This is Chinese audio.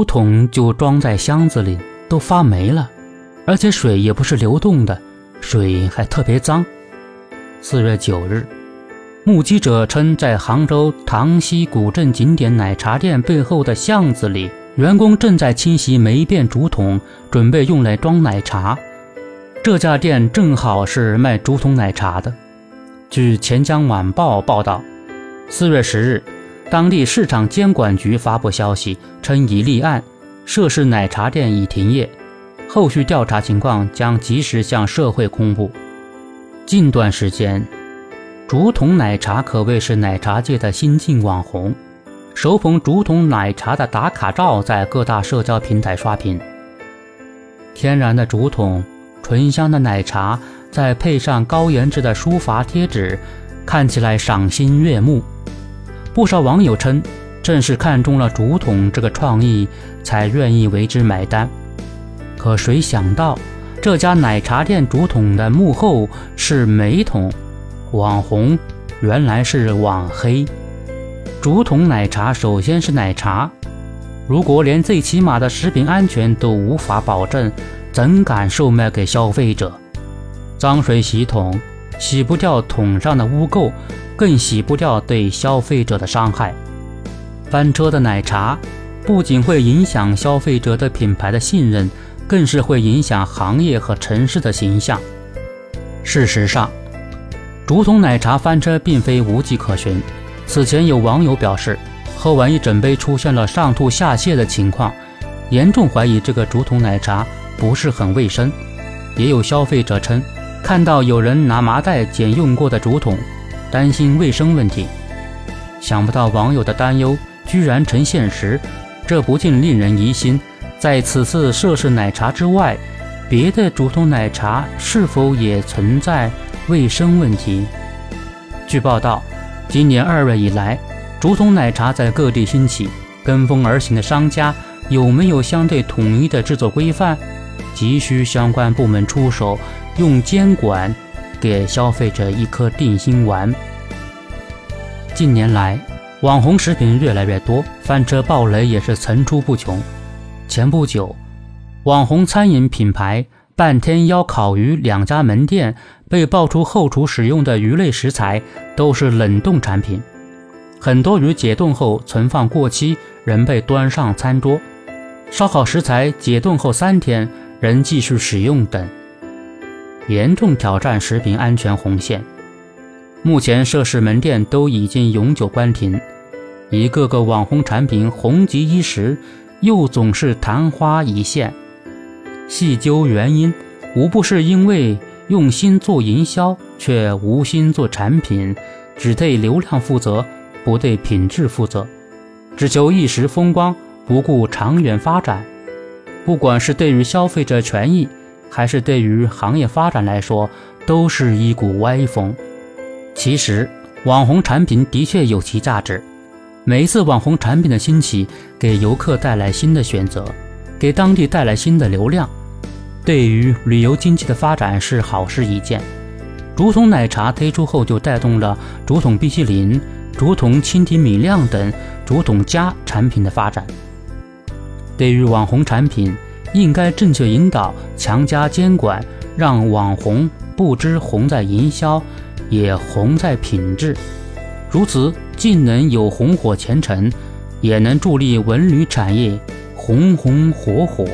竹筒就装在箱子里，都发霉了，而且水也不是流动的，水还特别脏。四月九日，目击者称，在杭州塘溪古镇景点奶茶店背后的巷子里，员工正在清洗霉变竹筒，准备用来装奶茶。这家店正好是卖竹筒奶茶的。据《钱江晚报》报道，四月十日，当地市场监管局发布消息称已立案，涉事奶茶店已停业，后续调查情况将及时向社会公布。近段时间，竹筒奶茶可谓是奶茶界的新晋网红，手捧竹筒奶茶的打卡照在各大社交平台刷屏。天然的竹筒，醇香的奶茶。再配上高颜值的书法贴纸，看起来赏心悦目。不少网友称，正是看中了竹筒这个创意，才愿意为之买单。可谁想到，这家奶茶店竹筒的幕后是美筒网红，原来是网黑。竹筒奶茶首先是奶茶，如果连最起码的食品安全都无法保证，怎敢售卖给消费者？脏水洗桶洗不掉桶上的污垢，更洗不掉对消费者的伤害。翻车的奶茶不仅会影响消费者对品牌的信任，更是会影响行业和城市的形象。事实上，竹筒奶茶翻车并非无迹可寻。此前有网友表示，喝完一整杯出现了上吐下泻的情况，严重怀疑这个竹筒奶茶不是很卫生。也有消费者称。看到有人拿麻袋捡用过的竹筒，担心卫生问题。想不到网友的担忧居然成现实，这不禁令人疑心，在此次涉事奶茶之外，别的竹筒奶茶是否也存在卫生问题？据报道，今年二月以来，竹筒奶茶在各地兴起，跟风而行的商家有没有相对统一的制作规范？急需相关部门出手。用监管给消费者一颗定心丸。近年来，网红食品越来越多，翻车暴雷也是层出不穷。前不久，网红餐饮品牌半天妖烤鱼两家门店被爆出后厨使用的鱼类食材都是冷冻产品，很多鱼解冻后存放过期，仍被端上餐桌；烧烤食材解冻后三天仍继续使用等。严重挑战食品安全红线，目前涉事门店都已经永久关停。一个个网红产品红极一时，又总是昙花一现。细究原因，无不是因为用心做营销，却无心做产品，只对流量负责，不对品质负责，只求一时风光，不顾长远发展。不管是对于消费者权益，还是对于行业发展来说，都是一股歪风。其实，网红产品的确有其价值。每一次网红产品的兴起，给游客带来新的选择，给当地带来新的流量，对于旅游经济的发展是好事一件。竹筒奶茶推出后，就带动了竹筒冰淇淋、竹筒蜻蜓米酿等竹筒家产品的发展。对于网红产品，应该正确引导，强加监管，让网红不知红在营销，也红在品质。如此，既能有红火前程，也能助力文旅产业红红火火。